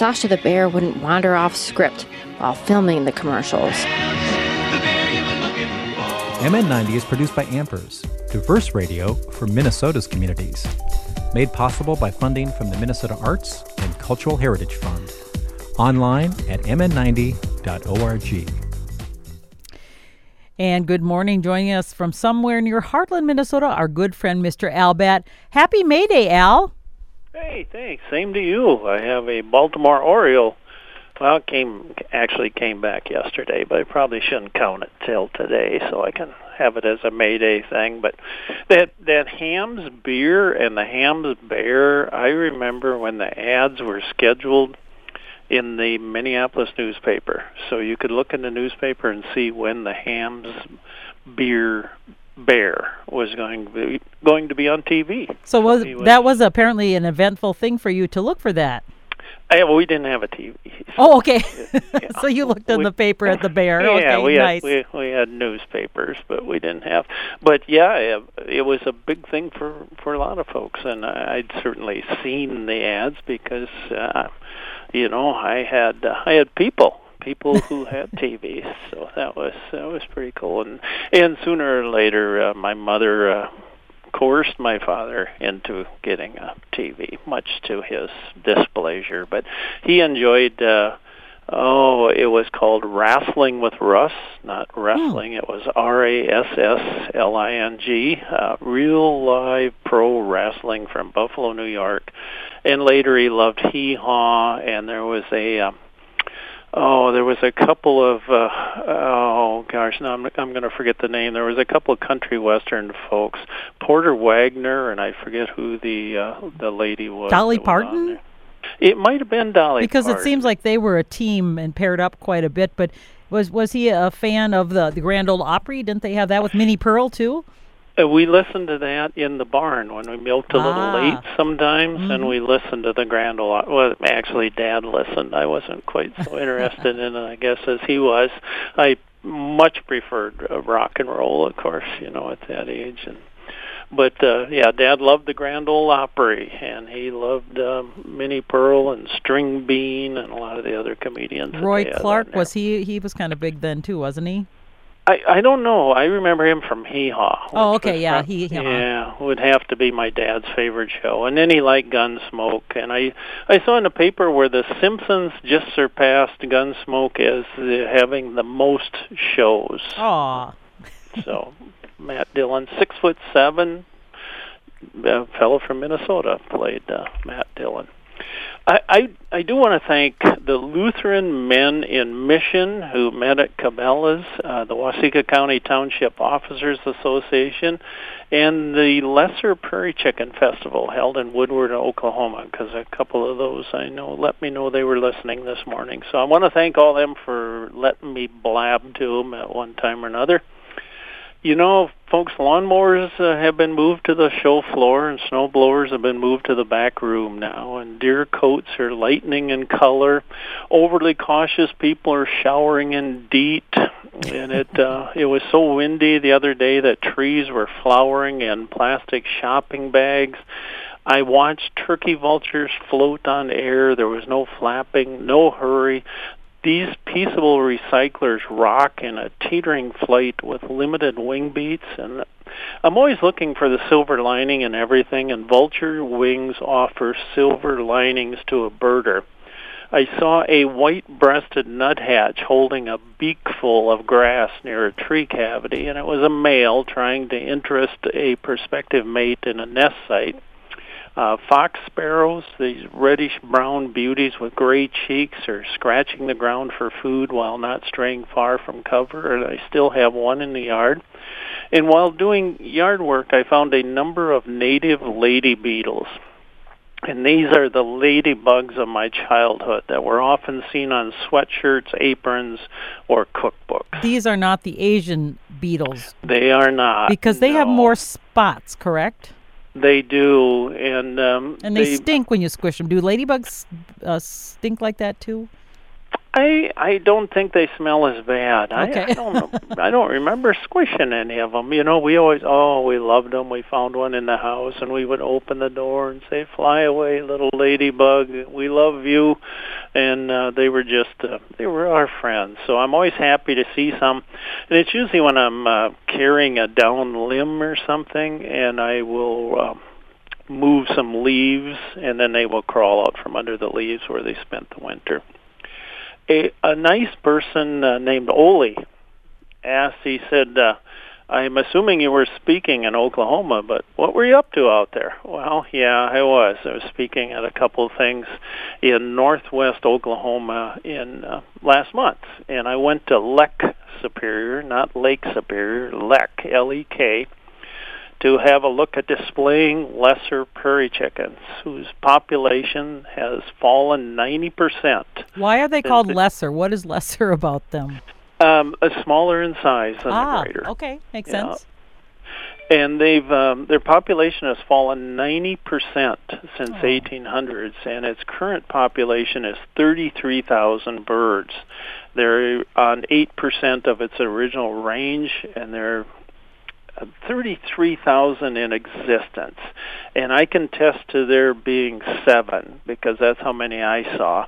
Sasha the bear wouldn't wander off script while filming the commercials. MN90 is produced by Ampers, diverse radio for Minnesota's communities. Made possible by funding from the Minnesota Arts and Cultural Heritage Fund. Online at mn90.org. And good morning. Joining us from somewhere near Hartland, Minnesota, our good friend Mr. Al Batt. Happy May Day, Al. Hey, thanks. Same to you. I have a Baltimore Oriole. Well, it came actually came back yesterday, but I probably shouldn't count it till today, so I can have it as a May Day thing. But that that Hamm's beer and the Hamm's bear, I remember when the ads were scheduled in the Minneapolis newspaper. So you could look in the newspaper and see when the Hamm's beer bear was going to be going to be on TV. So was, was that was apparently an eventful thing for you to look for that. Yeah, well, we didn't have a TV. So oh, okay. Yeah. so you looked in we, the paper at the bear. Yeah, okay, we nice. had we, we had newspapers, but we didn't have. But yeah, it, it was a big thing for for a lot of folks, and I'd certainly seen the ads because uh, you know, I had uh, I had people people who had TVs, so that was that was pretty cool. And and sooner or later, uh, my mother uh, coerced my father into getting a TV, much to his displeasure. But he enjoyed. Uh, Oh, it was called Wrestling with Russ, not wrestling. It was R A S S L I N G, uh, real live pro wrestling from Buffalo, New York. And later he loved Hee Haw, and there was a. Um, Oh, there was a couple of uh, oh gosh, now I'm I'm going to forget the name. There was a couple of country western folks, Porter Wagoner, and I forget who the uh, the lady was. Dolly Parton. It might have been Dolly. Because Parton. it seems like they were a team and paired up quite a bit. But was was he a fan of the the Grand Ole Opry? Didn't they have that with Minnie Pearl too? Uh, we listened to that in the barn when we milked a ah. little late sometimes, mm-hmm. and we listened to the Grand Ole. Well, actually, Dad listened. I wasn't quite so interested in it, I guess, as he was. I much preferred uh, rock and roll, of course, you know, at that age, and but uh, yeah, Dad loved the Grand Ole Opry, and he loved um, Minnie Pearl and String Bean and a lot of the other comedians. Roy Clark was he? He was kind of big then too, wasn't he? I I don't know. I remember him from Hee Haw. Oh, okay, yeah, he yeah would have to be my dad's favorite show. And then he liked Gunsmoke, and I I saw in the paper where the Simpsons just surpassed Gunsmoke as the, having the most shows. Aw. so Matt Dillon, six foot seven, a fellow from Minnesota, played uh, Matt Dillon. I, I I do want to thank the Lutheran men in mission who met at Cabela's, uh, the Waseca County Township Officers Association, and the Lesser Prairie Chicken Festival held in Woodward, Oklahoma. Because a couple of those I know let me know they were listening this morning. So I want to thank all them for letting me blab to them at one time or another. You know, folks, lawnmowers uh, have been moved to the show floor, and snow blowers have been moved to the back room now, and deer coats are lightening in color. Overly cautious people are showering in DEET, and it uh, it was so windy the other day that trees were flowering in plastic shopping bags. I watched turkey vultures float on air. There was no flapping, no hurry these peaceable recyclers rock in a teetering flight with limited wing beats and I'm always looking for the silver lining in everything and vulture wings offer silver linings to a birder. I saw a white-breasted nuthatch holding a beakful of grass near a tree cavity and it was a male trying to interest a prospective mate in a nest site. Uh, fox sparrows, these reddish brown beauties with gray cheeks, are scratching the ground for food while not straying far from cover. And I still have one in the yard. And while doing yard work, I found a number of native lady beetles. And these are the ladybugs of my childhood that were often seen on sweatshirts, aprons, or cookbooks. These are not the Asian beetles. They are not. Because they no. have more spots, correct? They do, and um, and they, they, stink when you squish them. Do ladybugs uh, stink like that too? I I don't think they smell as bad. Okay. I, I don't I don't remember squishing any of them. You know, we always oh we loved them. We found one in the house, and we would open the door and say, "Fly away, little ladybug. We love you." And uh, they were just uh, they were our friends. So I'm always happy to see some, and it's usually when I'm uh, carrying a down limb or something, and I will. Uh, move some leaves and then they will crawl out from under the leaves where they spent the winter a, a nice person uh, named Oli asked, he said, uh, I'm assuming you were speaking in Oklahoma, but what were you up to out there? Well, yeah, I was. I was speaking at a couple of things in northwest Oklahoma in uh, last month, and I went to Lek Superior, not Lake Superior, Lek, L-E-K, to have a look at displaying lesser prairie chickens whose population has fallen 90%. Why are they called lesser? What is lesser about them? Um, a smaller in size than ah, the greater. okay, makes Yeah. sense. And they've um, their population has fallen 90% since Oh. 1800s, and its current population is 33,000 birds. They're on 8% of its original range, and they're 33,000 in existence. And I can test to there being seven because that's how many I saw.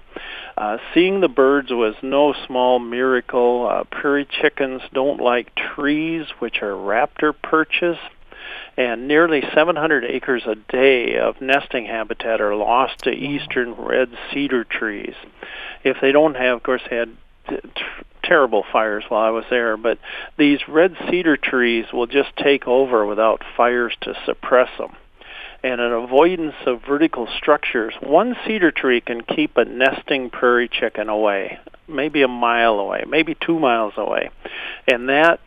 Uh, seeing the birds was no small miracle. Uh, prairie chickens don't like trees, which are raptor perches. And nearly 700 acres a day of nesting habitat are lost to eastern red cedar trees. If they don't have, of course, they had t- terrible fires while I was there, but these red cedar trees will just take over without fires to suppress them. And an avoidance of vertical structures, one cedar tree can keep a nesting prairie chicken away, maybe a mile away, maybe two miles away. And that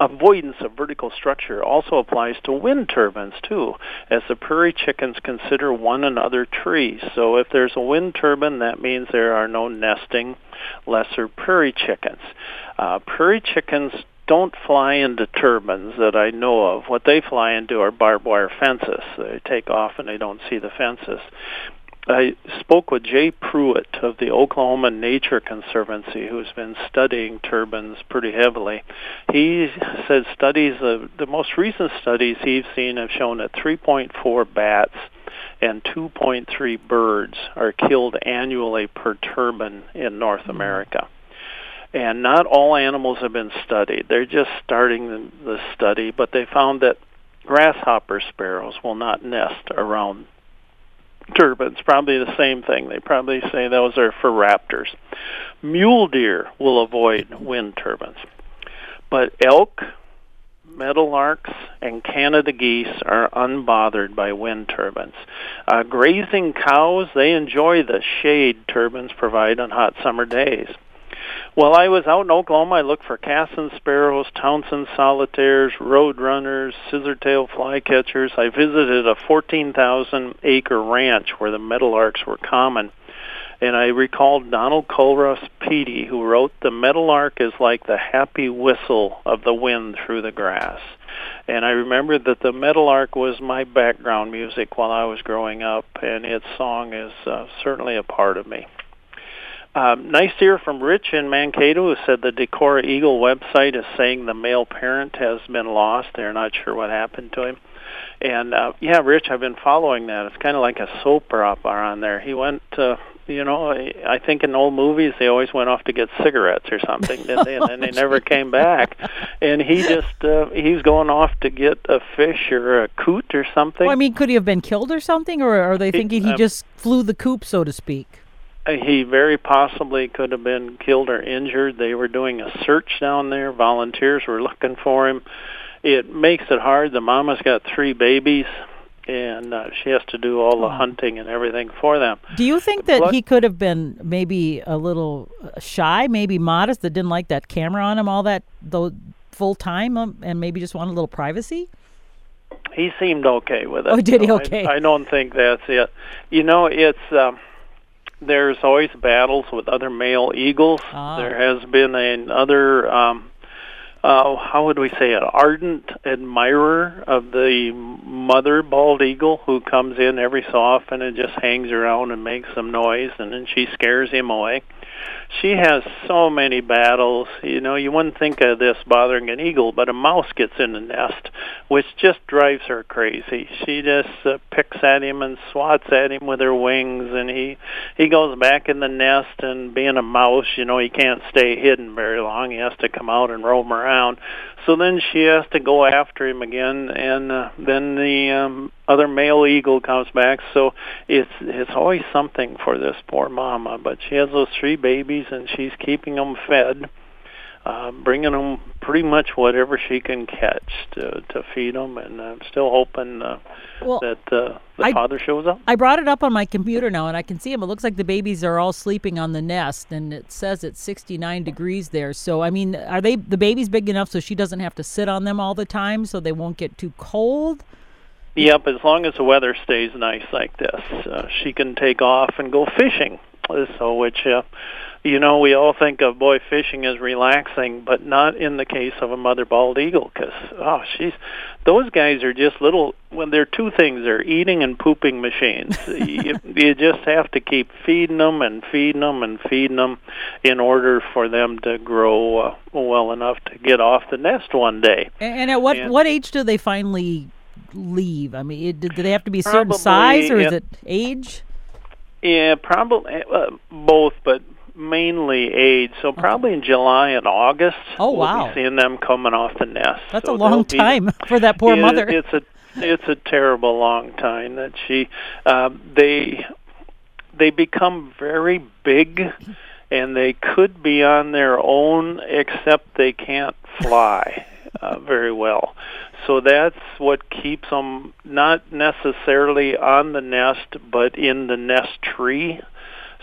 avoidance of vertical structure also applies to wind turbines too, as the prairie chickens consider one another trees. So if there's a wind turbine, that means there are no nesting lesser prairie chickens. Uh, prairie chickens don't fly into turbines that I know of. What they fly into are barbed wire fences. They take off and they don't see the fences. I spoke with Jay Pruitt of the Oklahoma Nature Conservancy, who's been studying turbines pretty heavily. He said studies, of, the most recent studies he's seen have shown that 3.4 bats and 2.3 birds are killed annually per turbine in North mm-hmm. America. And not all animals have been studied. They're just starting the, the study, but they found that grasshopper sparrows will not nest around turbines. Probably the same thing. They probably say those are for raptors. Mule deer will avoid wind turbines. But elk, meadowlarks, and Canada geese are unbothered by wind turbines. Uh, grazing cows, they enjoy the shade turbines provide on hot summer days. While I was out in Oklahoma, I looked for Cassin sparrows, Townsend solitaires, roadrunners, scissortail flycatchers. I visited a 14,000 acre ranch where the meadowlarks were common. And I recalled Donald Culross Peattie, who wrote, The meadowlark is like the happy whistle of the wind through the grass. And I remember that the meadowlark was my background music while I was growing up, and its song is uh, certainly a part of me. Um, nice to hear from Rich in Mankato who said the Decorah Eagle website is saying the male parent has been lost. They're not sure what happened to him. And uh, yeah, Rich, I've been following that. It's kind of like a soap opera on there. He went, uh, you know, I, think in old movies they always went off to get cigarettes or something, didn't they? And then they never came back. And he just uh, he's going off to get a fish or a coot or something. Well, I mean, could he have been killed or something, or are they thinking he uh, just flew the coop, so to speak? He very possibly could have been killed or injured. They were doing a search down there. Volunteers were looking for him. It makes it hard. The mama's got three babies, and uh, she has to do all the Oh. hunting and everything for them. Do you think that What- he could have been maybe a little uh, shy, maybe modest, that didn't like that camera on him all that though full time, um, and maybe just wanted a little privacy? He seemed okay with it. Oh, did he? so I- Okay. I, don't think that's it. You know, it's um, there's always battles with other male eagles. Ah. There has been another. Um, uh, how would we say it? Ardent admirer of the mother bald eagle who comes in every so often and just hangs around and makes some noise, and then she scares him away. She has so many battles. You know, you wouldn't think of this bothering an eagle, but a mouse gets in the nest, which just drives her crazy. She just uh, picks at him and swats at him with her wings, and he he goes back in the nest. And being a mouse, you know, he can't stay hidden very long. He has to come out and roam around. So then she has to go after him again, and uh, then the um, other male eagle comes back. So it's it's always something for this poor mama. But she has those three babies, and she's keeping them fed uh, bringing them pretty much whatever she can catch to to feed them, and I'm still hoping uh, well, that uh, the I, father shows up. I brought it up on my computer now, and I can see them. It looks like the babies are all sleeping on the nest, and it says it's 69 degrees there. So, I mean, are they the babies big enough so she doesn't have to sit on them all the time, so they won't get too cold? Yep, as long as the weather stays nice like this, uh, she can take off and go fishing. So, which uh, you know, we all think of boy fishing as relaxing, but not in the case of a mother bald eagle because oh, she's those guys are just little. When they're two things, they're eating and pooping machines. you, you just have to keep feeding them and feeding them and feeding them in order for them to grow uh, well enough to get off the nest one day. And, and at what and, what age do they finally leave? I mean, it, do they have to be a certain size, or is it age? Yeah, probably uh, both, but mainly age. So probably in July and August. Oh wow! We'll be seeing them coming off the nest. That's so a long time be, for that poor it, mother. It's a it's a terrible long time that she uh, they they become very big and they could be on their own except they can't fly uh, very well so that's what keeps them not necessarily on the nest but in the nest tree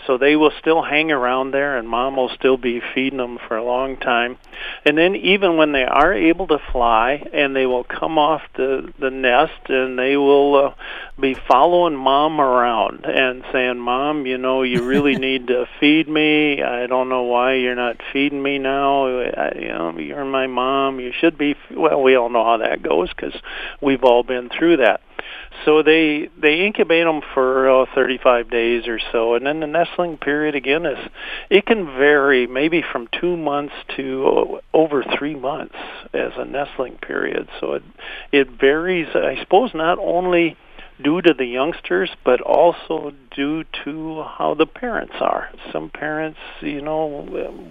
so they will still hang around there, and mom will still be feeding them for a long time. And then even when they are able to fly, and they will come off the the nest, and they will uh, be following mom around and saying, "Mom, you know, you really need to feed me. I don't know why you're not feeding me now. I, you know, you're my mom. You should be." Well, we all know how that goes because we've all been through that. So they they incubate them for uh, 35 days or so, and then the nestling period again is it can vary maybe from two months to over three months as a nestling period. So it it varies. I suppose not only due to the youngsters, but also due to how the parents are. Some parents, you know,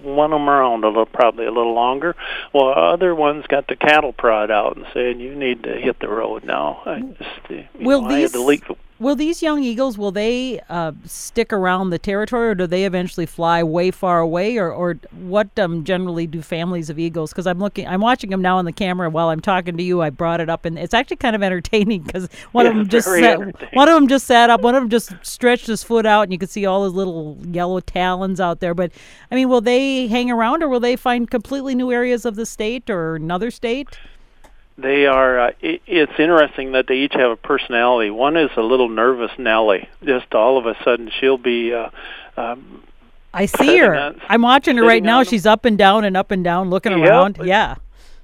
want them around a little, probably a little longer, while other ones got the cattle prod out and saying, "You need to hit the road now." I just, Will know, these I had to leave Will these young eagles will they uh, stick around the territory, or do they eventually fly way far away, or or what um, generally do families of eagles? Because I'm looking, I'm watching them now on the camera while I'm talking to you. I brought it up, and it's actually kind of entertaining because one yeah, of them just sat, one of them just sat up, one of them just stretched his foot out, and you can see all his little yellow talons out there. But I mean, will they hang around, or will they find completely new areas of the state or another state? They are. Uh, it, it's interesting that they each have a personality. One is a little nervous Nellie. Just all of a sudden, she'll be. Uh, um, I see her. On, I'm watching her right now. She's up and down and up and down, looking yep. around. Yeah.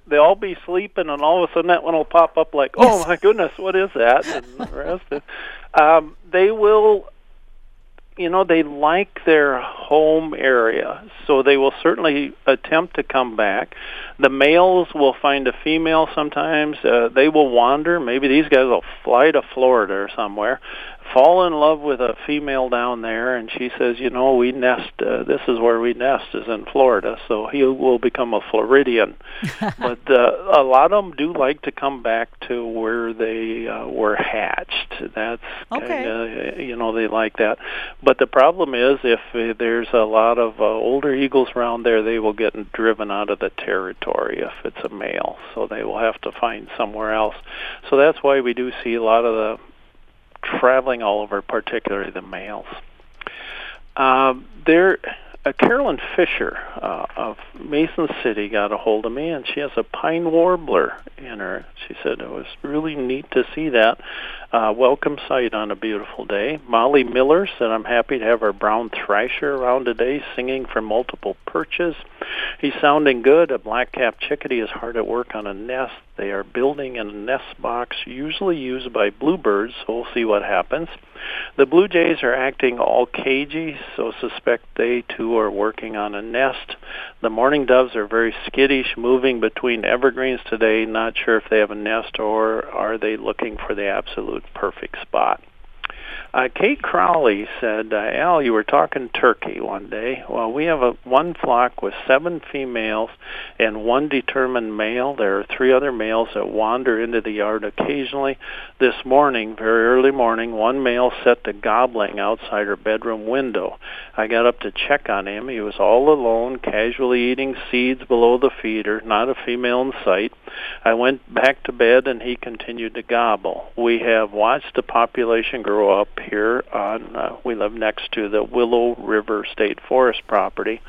They'll all be sleeping, and all of a sudden, that one will pop up like, "Oh my goodness, what is that?" And the rest. Is, um, they will you know they like their home area so they will certainly attempt to come back. The males will find a female sometimes. Uh, they will wander. Maybe these guys will fly to florida or somewhere fall in love with a female down there and she says you know we nest uh, this is where we nest is in florida. So he will become a floridian. But uh, a lot of them do like to come back to where they uh, were hatched. That's okay. kind of you know they like that. But the problem is if uh, there's a lot of uh, older eagles around there they will get driven out of the territory if it's a male. So they will have to find somewhere else. So that's why we do see a lot of the traveling all over, particularly the males. Um, there, uh, Carolyn Fisher uh, of Mason City got a hold of me, and she has a pine warbler in her. She said it was really neat to see that. Uh, welcome sight on a beautiful day. Molly Miller said, I'm happy to have our brown thrasher around today singing for multiple perches. He's sounding good. A black-capped chickadee is hard at work on a nest They are building in a nest box usually used by bluebirds, so we'll see what happens. The blue jays are acting all cagey, so suspect they too are working on a nest. The mourning doves are very skittish, moving between evergreens today, not sure if they have a nest or are they looking for the absolute perfect spot. Uh, Kate Crowley said, uh, Al, you were talking turkey one day. Well, we have a one flock with seven females and one determined male. There are three other males that wander into the yard occasionally. This morning, very early morning, one male set to gobbling outside her bedroom window. I got up to check on him. He was all alone, casually eating seeds below the feeder, not a female in sight. I went back to bed and he continued to gobble. We have watched the population grow up here on uh, we live next to the Willow River State Forest property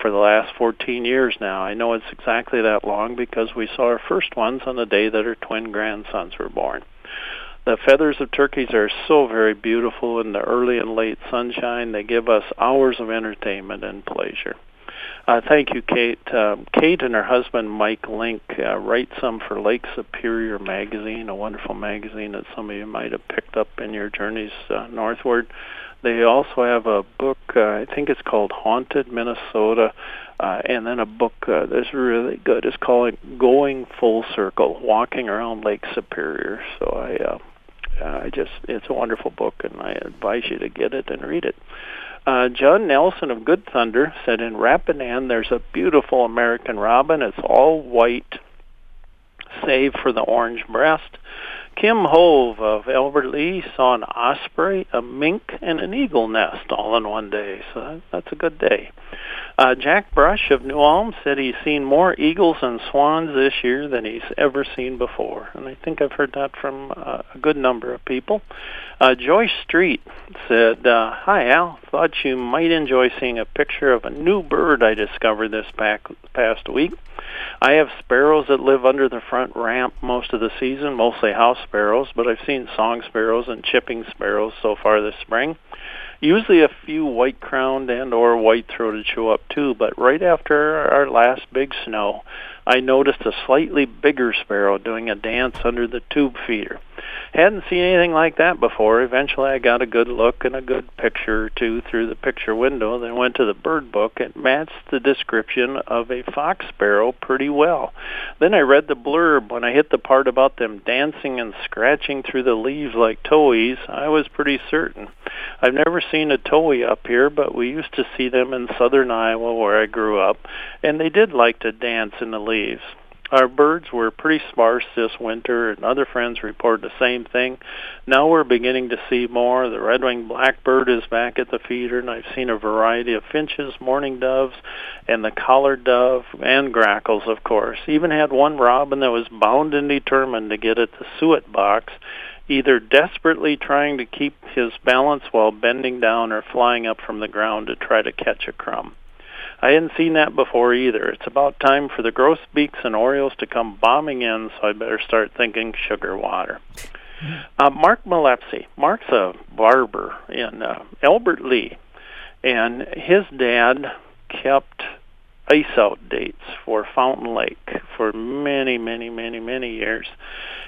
for the last 14 years now. I know it's exactly that long because we saw our first ones on the day that our twin grandsons were born. The feathers of turkeys are so very beautiful in the early and late sunshine. They give us hours of entertainment and pleasure. Uh, thank you, Kate. Uh, Kate and her husband, Mike Link, uh, write some for Lake Superior Magazine, a wonderful magazine that some of you might have picked up in your journeys uh, northward. They also have a book, uh, I think it's called Haunted Minnesota, uh, and then a book uh, that's really good. It's called Going Full Circle, Walking Around Lake Superior. So I, uh, I just, it's a wonderful book, and I advise you to get it and read it. Uh, John Nelson of Good Thunder said in Rapidan there's a beautiful American robin. It's all white, save for the orange breast. Kim Hove of Albert Lea saw an osprey, a mink, and an eagle nest all in one day. So that's a good day. Uh, Jack Brush of New Ulm said he's seen more eagles and swans this year than he's ever seen before, and I think I've heard that from uh, a good number of people. Uh, Joyce Street said, uh, "Hi Al, thought you might enjoy seeing a picture of a new bird I discovered this back, past week. I have sparrows that live under the front ramp most of the season, mostly house sparrows, but I've seen song sparrows and chipping sparrows so far this spring." Usually a few white-crowned and or white-throated show up too, but right after our last big snow, I noticed a slightly bigger sparrow doing a dance under the tube feeder. Hadn't seen anything like that before. Eventually I got a good look and a good picture or two through the picture window, then went to the bird book. It matched the description of a fox sparrow pretty well. Then I read the blurb. When I hit the part about them dancing and scratching through the leaves like towhees, I was pretty certain. I've never seen a towhee up here, but we used to see them in southern Iowa where I grew up, and they did like to dance in the leaves. Our birds were pretty sparse this winter, and other friends report the same thing. Now we're beginning to see more. The red-winged blackbird is back at the feeder, and I've seen a variety of finches, mourning doves, and the collared dove, and grackles, of course. Even had one robin that was bound and determined to get at the suet box, either desperately trying to keep his balance while bending down or flying up from the ground to try to catch a crumb. I hadn't seen that before either. It's about time for the grosbeaks and orioles to come bombing in, so I better start thinking sugar water. Uh, Mark Malepsy. Mark's a barber in uh, Albert Lea, and his dad kept ice out dates for Fountain Lake for many, many, many, many years.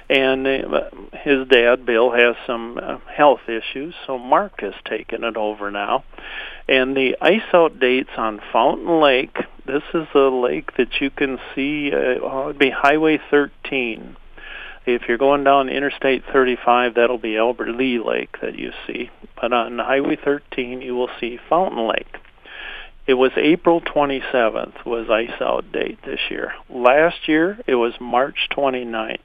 And uh, his dad, Bill, has some uh, health issues, so Mark has taken it over now. And the ice out dates on Fountain Lake, this is a lake that you can see, uh, well, it'd be Highway 13. If you're going down Interstate 35, that'll be Albert Lea Lake that you see. But on Highway 13, you will see Fountain Lake. It was April 27th was ice out date this year. Last year it was March 29th.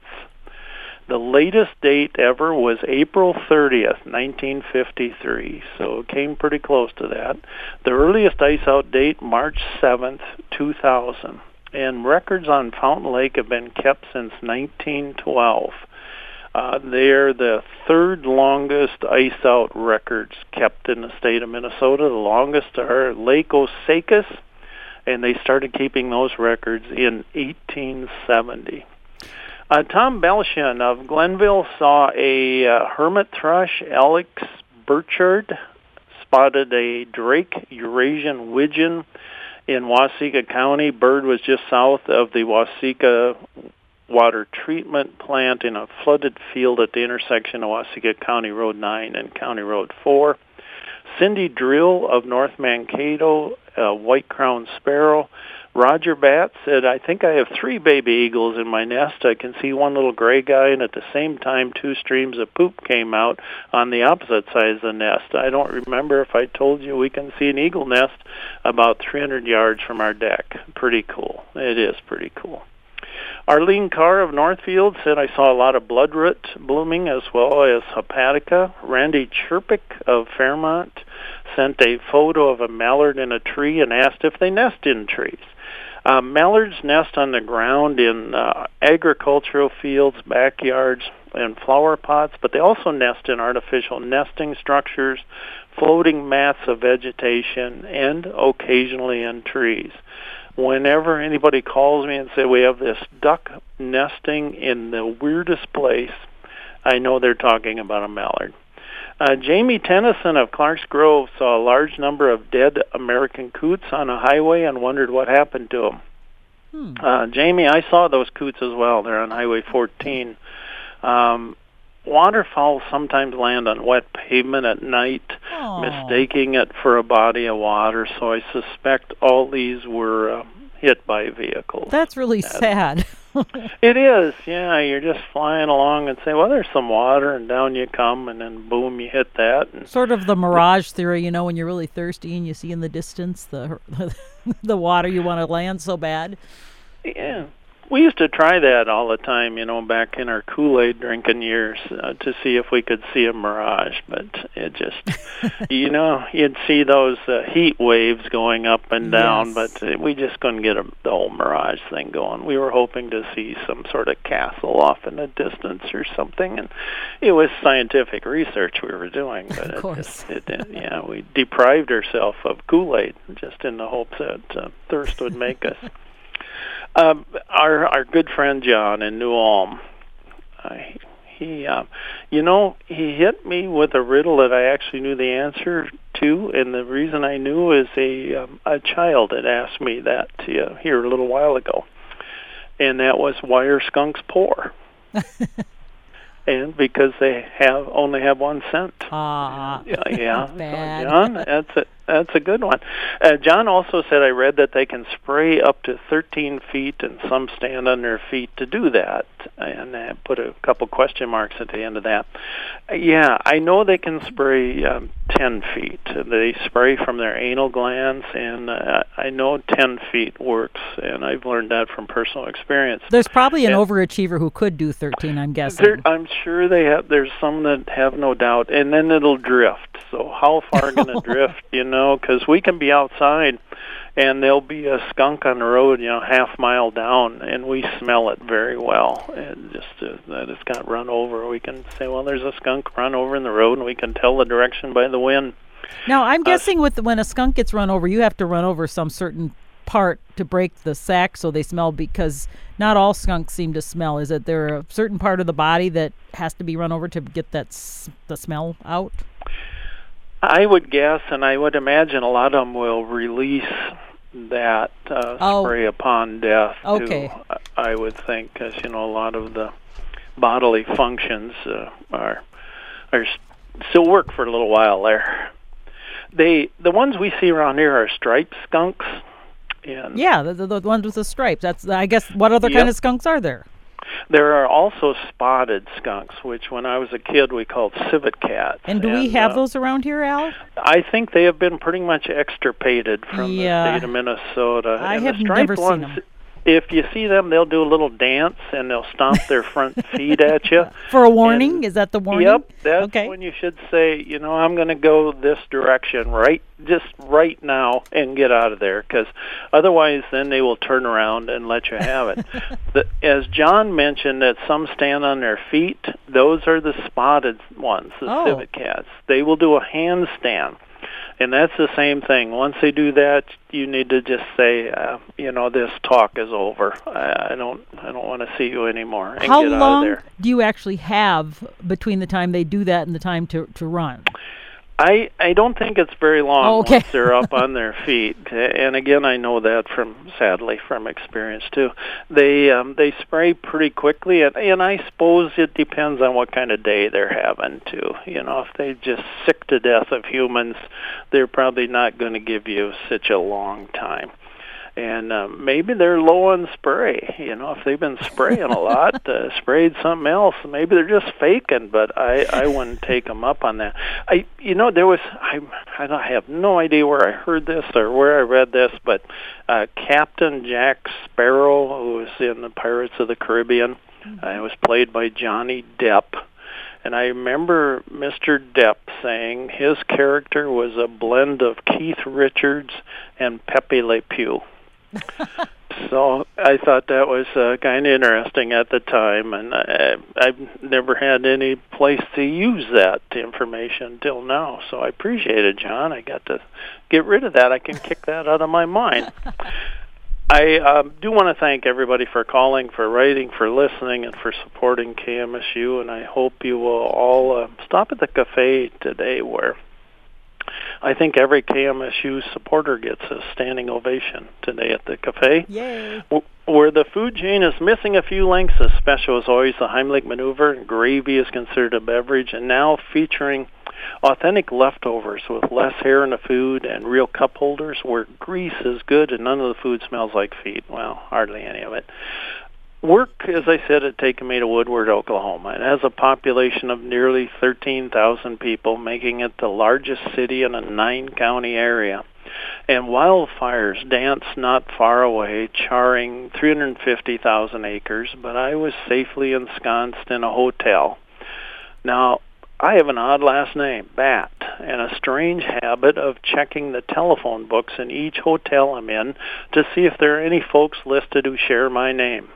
The latest date ever was April 30th, 1953, so it came pretty close to that. The earliest ice out date, March 7th, 2000. And records on Fountain Lake have been kept since 1912. Uh, they're the third longest ice out records kept in the state of Minnesota. The longest are Lake Osakis, and they started keeping those records in 1870. Uh, Tom Belshin of Glenville saw a uh, hermit thrush, Alex Burchard, spotted a Drake Eurasian widgeon in Waseca County. Bird was just south of the Waseca water treatment plant in a flooded field at the intersection of Waseca County Road 9 and County Road 4. Cindy Drill of North Mankato, white Crown sparrow. Roger Bat said, I think I have three baby eagles in my nest. I can see one little gray guy, and at the same time, two streams of poop came out on the opposite side of the nest. I don't remember if I told you we can see an eagle nest about 300 yards from our deck. Pretty cool. It is pretty cool. Arlene Carr of Northfield said, I saw a lot of bloodroot blooming as well as hepatica. Randy Chirpick of Fairmont sent a photo of a mallard in a tree and asked if they nest in trees. Uh, mallards nest on the ground in uh, agricultural fields, backyards, and flower pots, but they also nest in artificial nesting structures, floating mats of vegetation, and occasionally in trees whenever anybody calls me and say we have this duck nesting in the weirdest place, I know they're talking about a mallard. Uh, Jamie Tennyson of Clark's Grove saw a large number of dead American coots on a highway and wondered what happened to them. Hmm. Uh, Jamie, I saw those coots as well. They're on Highway 14. Um, waterfowl sometimes land on wet pavement at night, Aww. mistaking it for a body of water. So I suspect all these were uh, hit by vehicles. That's really and sad. it is, yeah. You're just flying along and say, "Well, there's some water," and down you come, and then boom, you hit that. And sort of the mirage theory, you know, when you're really thirsty and you see in the distance the the water you want to land so bad. Yeah, we used to try that all the time, you know, back in our Kool-Aid drinking years uh, to see if we could see a mirage, but it just, you know, you'd see those uh, heat waves going up and down, yes. but uh, we just couldn't get a, the whole mirage thing going. We were hoping to see some sort of castle off in the distance or something, and it was scientific research we were doing, but of it, it, it, yeah, we deprived ourselves of Kool-Aid just in the hopes that uh, thirst would make us. Um, our our good friend John in New Ulm, uh, he, uh, you know, he hit me with a riddle that I actually knew the answer to, and the reason I knew is a um, a child had asked me that uh, here a little while ago, and that was why are skunks poor? and because they have only have one cent. Ah, uh, yeah, yeah. Bad. So John, that's it. That's a good one. Uh, John also said I read that they can spray up to 13 feet, and some stand on their feet to do that. And I put a couple question marks at the end of that. Uh, yeah, I know they can spray um, 10 feet. They spray from their anal glands, and uh, I know 10 feet works, and I've learned that from personal experience. There's probably an and overachiever who could do 13. I'm guessing. I'm sure they have. There's some that have no doubt, and then it'll drift. So how far going to drift? You know know, because we can be outside and there'll be a skunk on the road, you know, half mile down, and we smell it very well. And just uh, that it's got run over, we can say, well, there's a skunk run over in the road, and we can tell the direction by the wind. Now, I'm uh, guessing with when a skunk gets run over, you have to run over some certain part to break the sac so they smell because not all skunks seem to smell. Is it there a certain part of the body that has to be run over to get that s- the smell out? I would guess, and I would imagine a lot of them will release that uh, oh. spray upon death. Okay. Too, I would think, because you know a lot of the bodily functions uh, are are still work for a little while there. They the ones we see around here are striped skunks. And yeah, the, the, the ones with the stripes. That's I guess. What other yep. kind of skunks are there? There are also spotted skunks, which when I was a kid we called civet cats. And do and, we have uh, those around here, Al? I think they have been pretty much extirpated from yeah. the state of Minnesota. I and have the striped never ones, seen them if you see them, they'll do a little dance and they'll stomp their front feet at you. For a warning? And, Is that the warning? Yep, that's okay. when you should say, you know, I'm going to go this direction right just right now and get out of there because otherwise then they will turn around and let you have it. the, as John mentioned that some stand on their feet, those are the spotted ones, the oh. civet cats. They will do a handstand and that's the same thing. Once they do that, you need to just say, uh, you know, this talk is over. I, I don't, I don't want to see you anymore. And How get long out of there. do you actually have between the time they do that and the time to to run? I I don't think it's very long Oh, okay. once they're up on their feet. And again, I know that from sadly from experience too. They um, they spray pretty quickly, and and I suppose it depends on what kind of day they're having too. You know, if they're just sick to death of humans, they're probably not going to give you such a long time and uh, maybe they're low on spray. You know, if they've been spraying a lot, uh, sprayed something else, maybe they're just faking. But I I wouldn't take them up on that. I you know there was I I don't- I have no idea where I heard this or where I read this, but uh, Captain Jack Sparrow, who was in the Pirates of the Caribbean, uh, was played by Johnny Depp. And I remember Mr. Depp saying his character was a blend of Keith Richards and Pepe Le Pew. So I thought that was uh, kind of interesting at the time, and I, I've never had any place to use that information until now. So I appreciate it, John. I got to get rid of that. I can kick that out of my mind. I um, do want to thank everybody for calling, for writing, for listening, and for supporting KMSU. And I hope you will all uh, stop at the cafe today, where I think every KMSU supporter gets a standing ovation today at the cafe. Yay! Where the food chain is missing a few links, the special is always the Heimlich maneuver. Gravy is considered a beverage, and now featuring authentic leftovers with less hair in the food and real cup holders where grease is good and none of the food smells like feet. Well, hardly any of it. Work, as I said, at Take Me to Woodward, Oklahoma. It has a population of nearly 13,000 people, making it the largest city in a nine-county area. And wildfires dance not far away, charring 350,000 acres, but I was safely ensconced in a hotel. Now, I have an odd last name, Batt, and a strange habit of checking the telephone books in each hotel I'm in to see if there are any folks listed who share my name.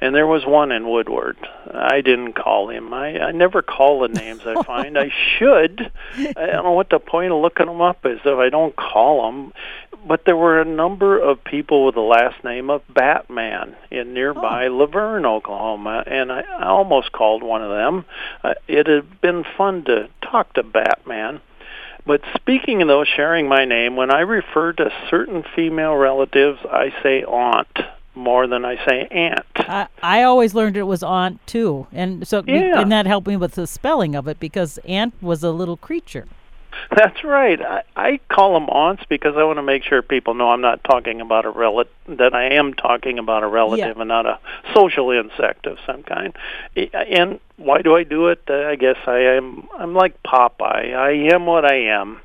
And there was one in Woodward. I didn't call him. I, I never call the names I find. I should. I don't know what the point of looking them up is if I don't call them. But there were a number of people with the last name of Batman in nearby Laverne, Oklahoma, and I, I almost called one of them. Uh, it had been fun to talk to Batman. But speaking of those sharing my name, when I refer to certain female relatives, I say aunt more than I say aunt. I, I always learned it was aunt too, and so Yeah. and that helped me with the spelling of it because aunt was a little creature. That's right. I, I call them aunts because I want to make sure people know I'm not talking about a relative. That I am talking about a relative Yeah. and not a social insect of some kind. And why do I do it? I guess I am. I'm like Popeye. I am what I am.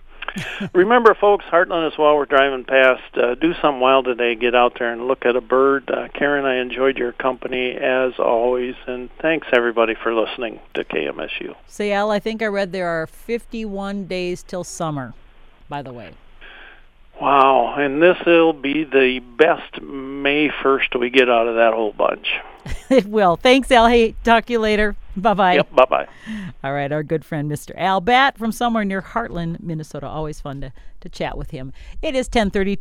Remember, folks, Hartland is while we're driving past. Uh, do something wild today. Get out there and look at a bird. Uh, Karen, I enjoyed your company as always, and thanks everybody for listening to KMSU. Say, Al, I think I read there are 51 days till summer. By the way, Wow, and this will be the best May 1st we get out of that whole bunch. it will. Thanks, Al. Hey, talk to you later. Bye bye. Yep, bye bye. All right, our good friend Mr. Al Batt from somewhere near Hartland, Minnesota. Always fun to, to chat with him. It is 10:32.